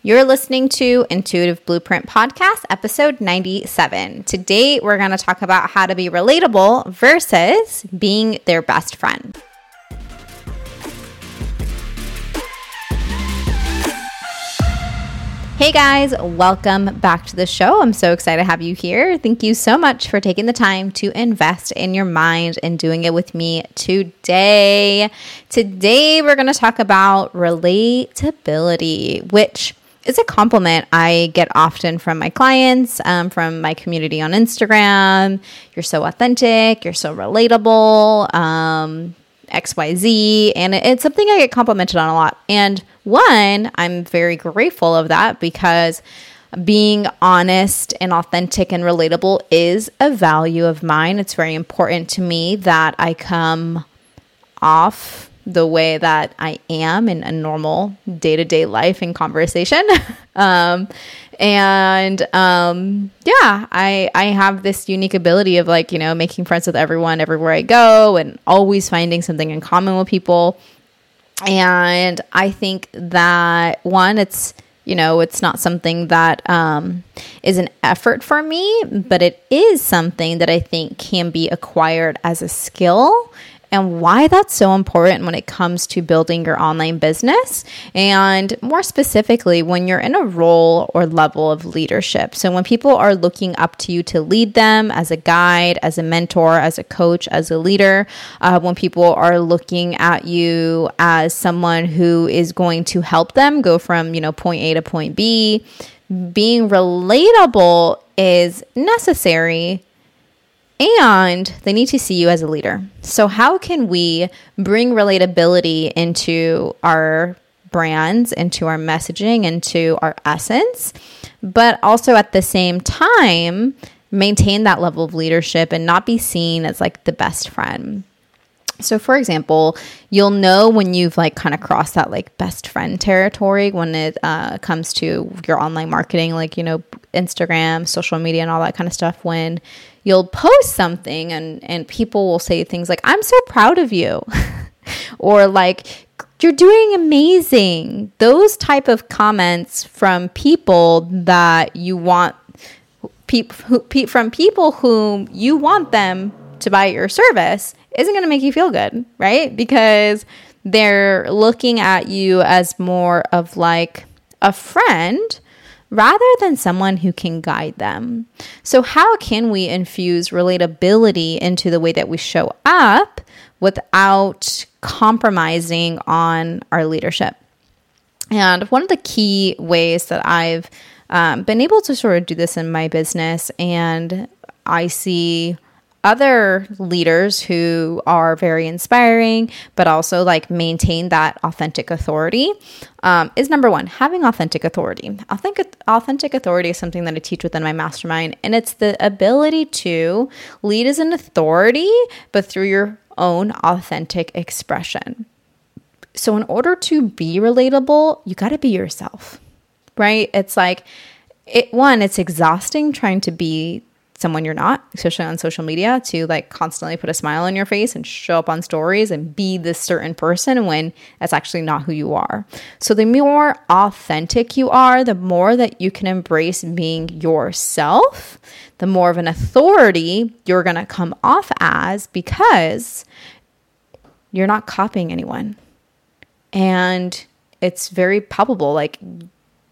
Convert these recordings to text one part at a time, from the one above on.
You're listening to Intuitive Blueprint Podcast, episode 97. Today, we're going to talk about how to be relatable versus being their best friend. Hey guys, welcome back to the show. I'm so excited to have you here. Thank you so much for taking the time to invest in your mind and doing it with me today. Today, we're going to talk about relatability, which is a compliment I get often from my clients, um, from my community on Instagram. You're so authentic, you're so relatable. Um, XYZ. And it's something I get complimented on a lot. And one, I'm very grateful of that because being honest and authentic and relatable is a value of mine. It's very important to me that I come off the way that I am in a normal day to day life and conversation. um, and um, yeah, I I have this unique ability of like you know making friends with everyone everywhere I go, and always finding something in common with people. And I think that one, it's you know, it's not something that um, is an effort for me, but it is something that I think can be acquired as a skill and why that's so important when it comes to building your online business. And more specifically, when you're in a role or level of leadership. So, when people are looking up to you to lead them as a guide, as a mentor, as a coach, as a leader, uh, when people are looking at you as someone who is going to help them go from, you know, point A to point B, being relatable is necessary and they need to see you as a leader. So, how can we bring relatability into our brands, into our messaging, into our essence, but also at the same time maintain that level of leadership and not be seen as like the best friend? So, for example, you'll know when you've like kind of crossed that like best friend territory when it uh, comes to your online marketing, like, you know, Instagram, social media, and all that kind of stuff. When you'll post something and, and people will say things like, I'm so proud of you, or like, you're doing amazing. Those type of comments from people that you want, pe- pe- from people whom you want them to buy your service isn't going to make you feel good, right? Because they're looking at you as more of like a friend rather than someone who can guide them. So, how can we infuse relatability into the way that we show up without compromising on our leadership? And one of the key ways that I've um, been able to sort of do this in my business, and I see other leaders who are very inspiring, but also like maintain that authentic authority um, is number one, having authentic authority. Authentic, authentic authority is something that I teach within my mastermind, and it's the ability to lead as an authority, but through your own authentic expression. So, in order to be relatable, you got to be yourself, right? It's like, it one, it's exhausting trying to be someone you're not, especially on social media, to like constantly put a smile on your face and show up on stories and be this certain person when that's actually not who you are. So, the more authentic you are, the more that you can embrace being yourself, the more of an authority you're going to come off as because you're not copying anyone. And it's very palpable. Like,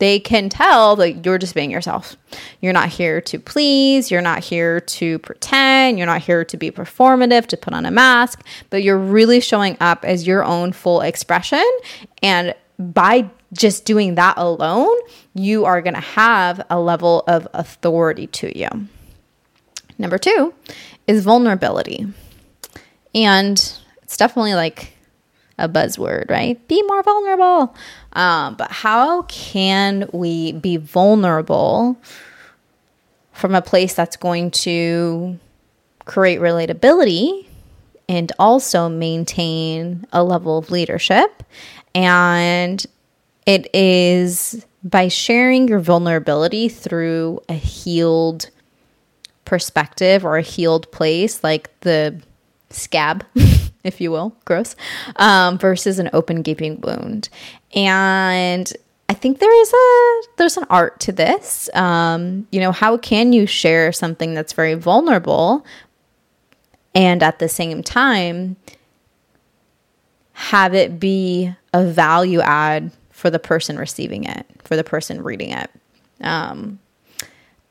they can tell that you're just being yourself. You're not here to please, you're not here to pretend, you're not here to be performative, to put on a mask, but you're really showing up as your own full expression. And by just doing that alone, you are going to have a level of authority to you. Number two is vulnerability. And it's definitely like a buzzword, right? Be more vulnerable. Um, but how can we be vulnerable from a place that's going to create relatability and also maintain a level of leadership? And it is by sharing your vulnerability through a healed perspective or a healed place, like the scab. if you will, gross, um, versus an open gaping wound. And I think there is a there's an art to this. Um, you know, how can you share something that's very vulnerable and at the same time have it be a value add for the person receiving it, for the person reading it. Um,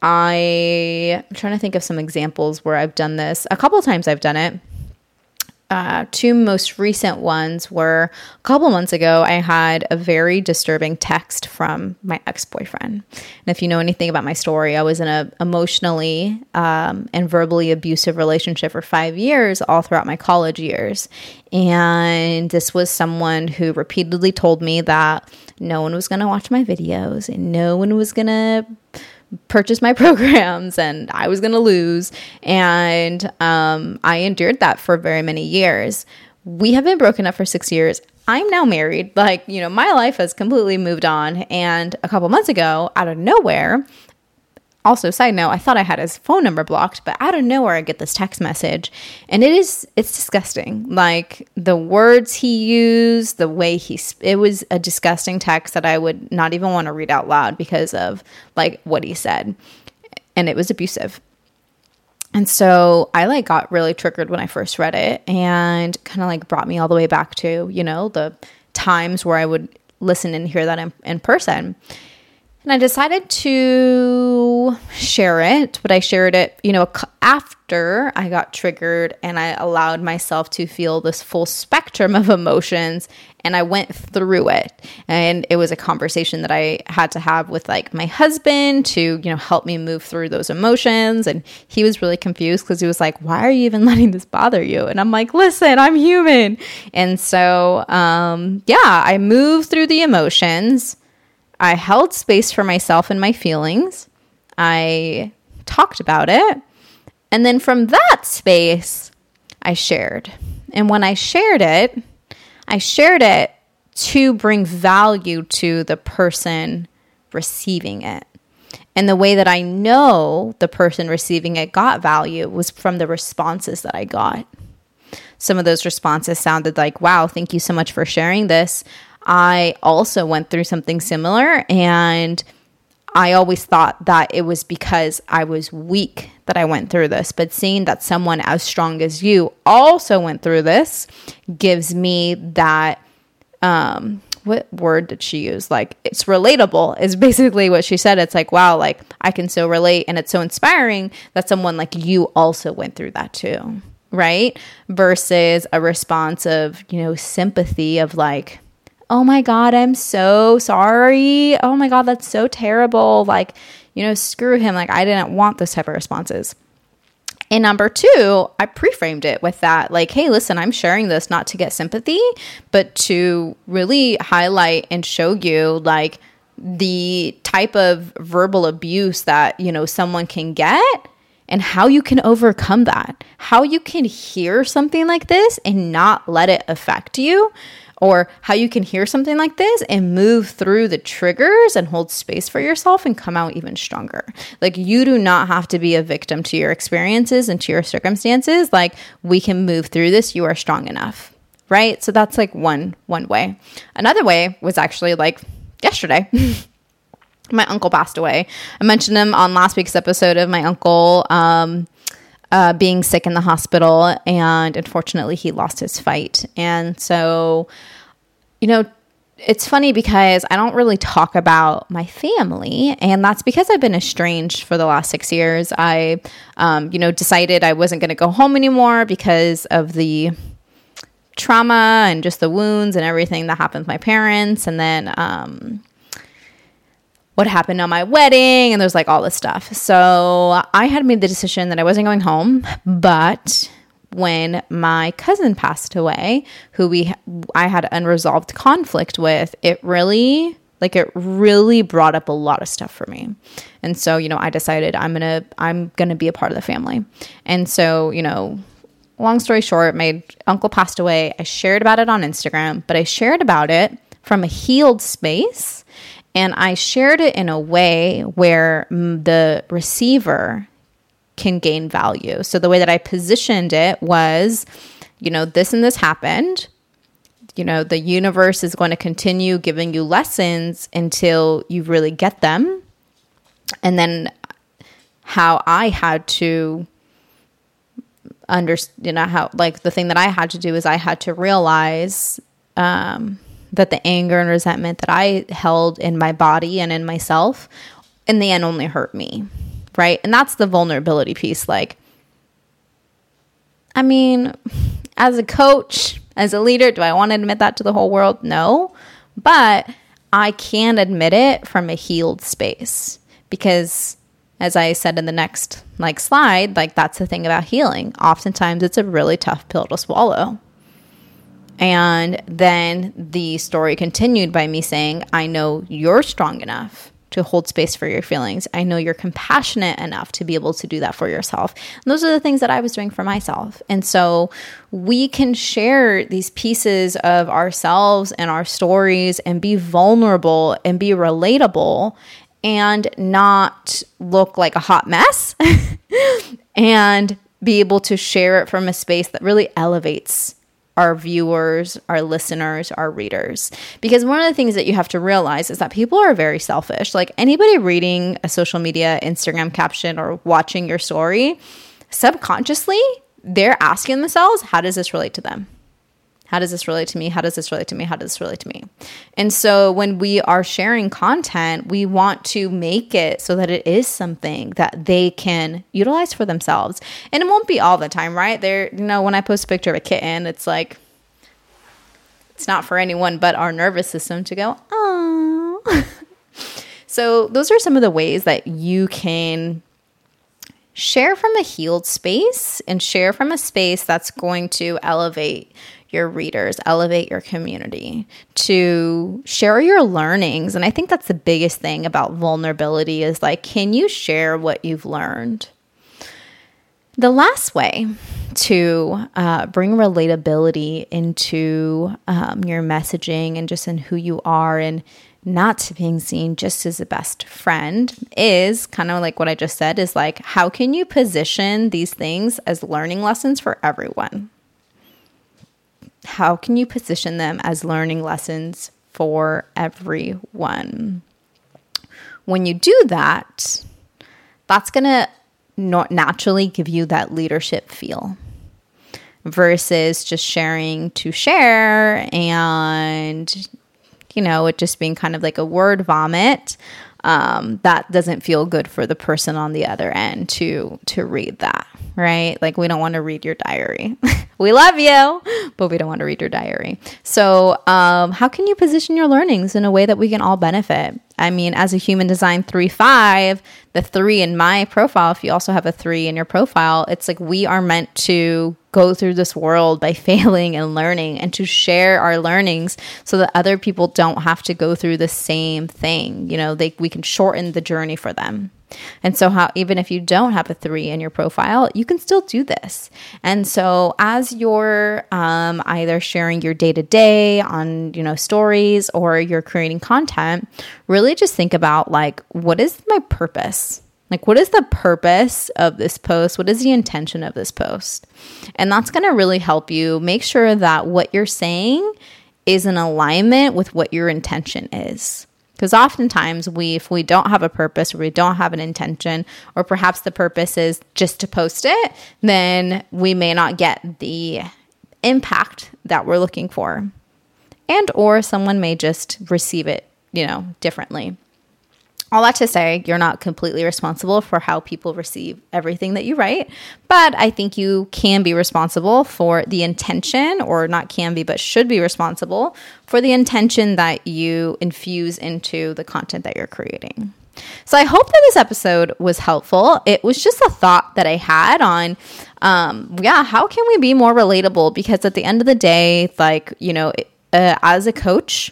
I, I'm trying to think of some examples where I've done this. A couple times I've done it uh, two most recent ones were a couple months ago. I had a very disturbing text from my ex boyfriend. And if you know anything about my story, I was in a emotionally um, and verbally abusive relationship for five years, all throughout my college years. And this was someone who repeatedly told me that no one was going to watch my videos and no one was going to purchase my programs and I was going to lose. And um, I endured that for very many years. We have been broken up for six years. I'm now married. Like, you know, my life has completely moved on. And a couple months ago, out of nowhere, also side note i thought i had his phone number blocked but out of nowhere i get this text message and it is it's disgusting. Like the words he used the way he it was a disgusting text that i would not even want to read out loud because of like what he said and it was abusive. And so i like got really triggered when i first read it and kind of like brought me all the way back to you know the times where i would listen and hear that in, in person. And I decided to share it, but I shared it, you know, after I got triggered and I allowed myself to feel this full spectrum of emotions and I went through it. And it was a conversation that I had to have with like my husband to, you know, help me move through those emotions. And he was really confused because he was like, why are you even letting this bother you? And I'm like, listen, I'm human. And so, um, yeah, I moved through the emotions I held space for myself and my feelings. I talked about it. And then from that space, I shared. And when I shared it, I shared it to bring value to the person receiving it. And the way that I know the person receiving it got value was from the responses that I got. Some of those responses sounded like, wow, thank you so much for sharing this. I also went through something similar and I always thought that it was because I was weak that I went through this. But seeing that someone as strong as you also went through this gives me that um what word did she use? Like it's relatable is basically what she said. It's like, wow, like I can so relate and it's so inspiring that someone like you also went through that too. Right? Versus a response of, you know, sympathy of like, oh my God, I'm so sorry. Oh my God, that's so terrible. Like, you know, screw him. Like, I didn't want those type of responses. And number two, I pre-framed it with that, like, hey, listen, I'm sharing this not to get sympathy, but to really highlight and show you like the type of verbal abuse that, you know, someone can get and how you can overcome that. How you can hear something like this and not let it affect you or how you can hear something like this and move through the triggers and hold space for yourself and come out even stronger. Like you do not have to be a victim to your experiences and to your circumstances. Like we can move through this. You are strong enough. Right? So that's like one one way. Another way was actually like yesterday. my uncle passed away. I mentioned him on last week's episode of my uncle um, uh, being sick in the hospital, and unfortunately, he lost his fight. And so, you know, it's funny because I don't really talk about my family, and that's because I've been estranged for the last six years. I, um, you know, decided I wasn't going to go home anymore because of the trauma and just the wounds and everything that happened with my parents. And then, um, what happened on my wedding and there's like all this stuff. So I had made the decision that I wasn't going home, but when my cousin passed away, who we I had unresolved conflict with, it really like it really brought up a lot of stuff for me. And so, you know, I decided I'm going to I'm going to be a part of the family. And so, you know, long story short, my uncle passed away. I shared about it on Instagram, but I shared about it from a healed space and I shared it in a way where the receiver can gain value. So the way that I positioned it was, you know, this and this happened. you know, the universe is going to continue giving you lessons until you really get them. And then how I had to understand, you know, how, like, the thing that I had to do is I had to realize um, that the anger and resentment that I held in my body and in myself, in the end, only hurt me. Right. And that's the vulnerability piece. Like, I mean, as a coach, as a leader, do I want to admit that to the whole world? No. But I can admit it from a healed space because as I said in the next like slide, like that's the thing about healing. Oftentimes it's a really tough pill to swallow. And then the story continued by me saying, I know you're strong enough to hold space for your feelings. I know you're compassionate enough to be able to do that for yourself. And those are the things that I was doing for myself. And so we can share these pieces of ourselves and our stories and be vulnerable and be relatable and not look like a hot mess and be able to share it from a space that really elevates our viewers, our listeners, our readers. Because one of the things that you have to realize is that people are very selfish. Like anybody reading a social media Instagram caption or watching your story, subconsciously, they're asking themselves, how does this relate to them? How does this relate to me? How does this relate to me? How does this relate to me? And so when we are sharing content, we want to make it so that it is something that they can utilize for themselves. And it won't be all the time, right? There, you know, when I post a picture of a kitten, it's like it's not for anyone but our nervous system to go, oh. so those are some of the ways that you can share from a healed space and share from a space that's going to elevate your readers, elevate your community, to share your learnings. And I think that's the biggest thing about vulnerability is like, can you share what you've learned? The last way to uh, bring relatability into um, your messaging and just in who you are and not being seen just as a best friend is kind of like what I just said is like, how can you position these things as learning lessons for everyone? How can you position them as learning lessons for everyone? When you do that, that's going to naturally give you that leadership feel versus just sharing to share and you know it just being kind of like a word vomit um, that doesn't feel good for the person on the other end to to read that right like we don't want to read your diary we love you, but we don't want to read your diary. So, um, how can you position your learnings in a way that we can all benefit? I mean, as a human design 3 5, the three in my profile, if you also have a three in your profile, it's like we are meant to go through this world by failing and learning and to share our learnings so that other people don't have to go through the same thing. You know, they, we can shorten the journey for them. And so, how even if you don't have a three in your profile, you can still do this. And so, as you're um, either sharing your day to day on you know stories or you're creating content, really just think about like, what is my purpose? Like, what is the purpose of this post? What is the intention of this post? And that's going to really help you make sure that what you're saying is in alignment with what your intention is. Because oftentimes we if we don't have a purpose or we don't have an intention or perhaps the purpose is just to post it, then we may not get the impact that we're looking for. And or someone may just receive it, you know, differently all that to say, you're not completely responsible for how people receive everything that you write, but I think you can be responsible for the intention, or not can be, but should be responsible for the intention that you infuse into the content that you're creating. So I hope that this episode was helpful. It was just a thought that I had on, um, yeah, how can we be more relatable? Because at the end of the day, like, you know, uh, as a coach,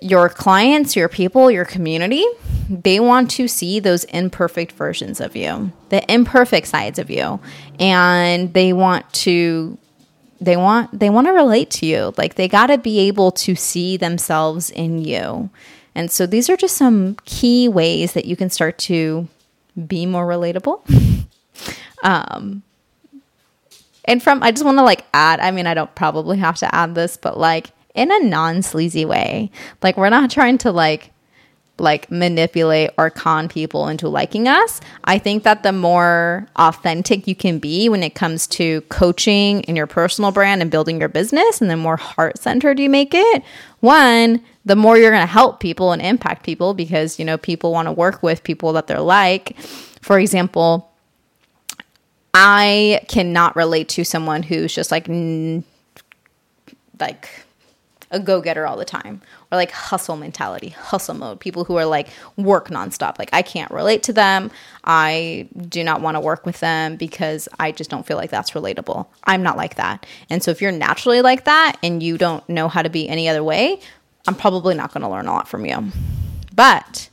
your clients, your people, your community, they want to see those imperfect versions of you, the imperfect sides of you. And they want to they want they want to relate to you. Like they got to be able to see themselves in you. And so these are just some key ways that you can start to be more relatable. um and from I just want to like add, I mean, I don't probably have to add this, but like in a non-sleazy way. Like we're not trying to like like manipulate or con people into liking us. I think that the more authentic you can be when it comes to coaching in your personal brand and building your business, and the more heart centered you make it, one, the more you're going to help people and impact people because, you know, people want to work with people that they're like. For example, I cannot relate to someone who's just like, like, a go getter all the time or like hustle mentality, hustle mode, people who are like work nonstop. Like I can't relate to them. I do not want to work with them because I just don't feel like that's relatable. I'm not like that. And so if you're naturally like that and you don't know how to be any other way, I'm probably not going to learn a lot from you. But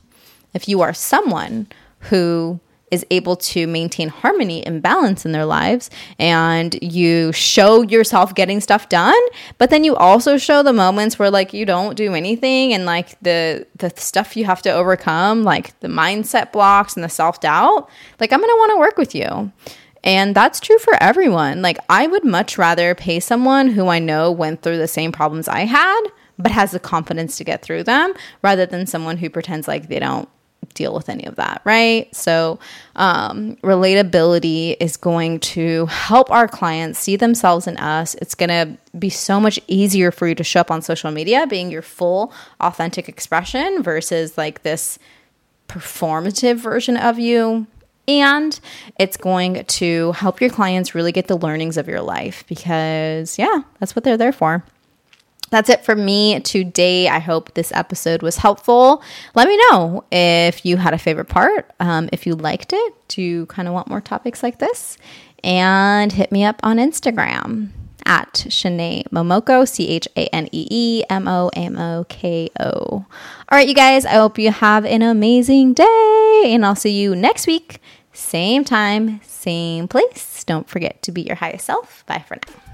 if you are someone who is able to maintain harmony and balance in their lives. And you show yourself getting stuff done but then you also show the moments where like you don't do anything and like the the stuff you have to overcome like the mindset blocks and the self-doubt like i'm going to want to work with you. And that's true for everyone. Like i would much rather pay someone who i know went through the same problems i had but has the confidence to get through them rather than someone who pretends like they don't deal with any of that, right? So, um, relatability is going to help our clients see themselves in us. It's going to be so much easier for you to show up on social media being your full, authentic expression versus like this performative version of you. And it's going to help your clients really get the learnings of your life because, yeah, that's what they're there for that's it for me today. I hope this episode was helpful. Let me know if you had a favorite part, um, if you liked it. Do you kind of want more topics like this? And hit me up on Instagram at Chanee Momoko, C H A N E E M O M O K O. All right, you guys, I hope you have an amazing day, and I'll see you next week, same time, same place. Don't forget to be your highest self. Bye for now.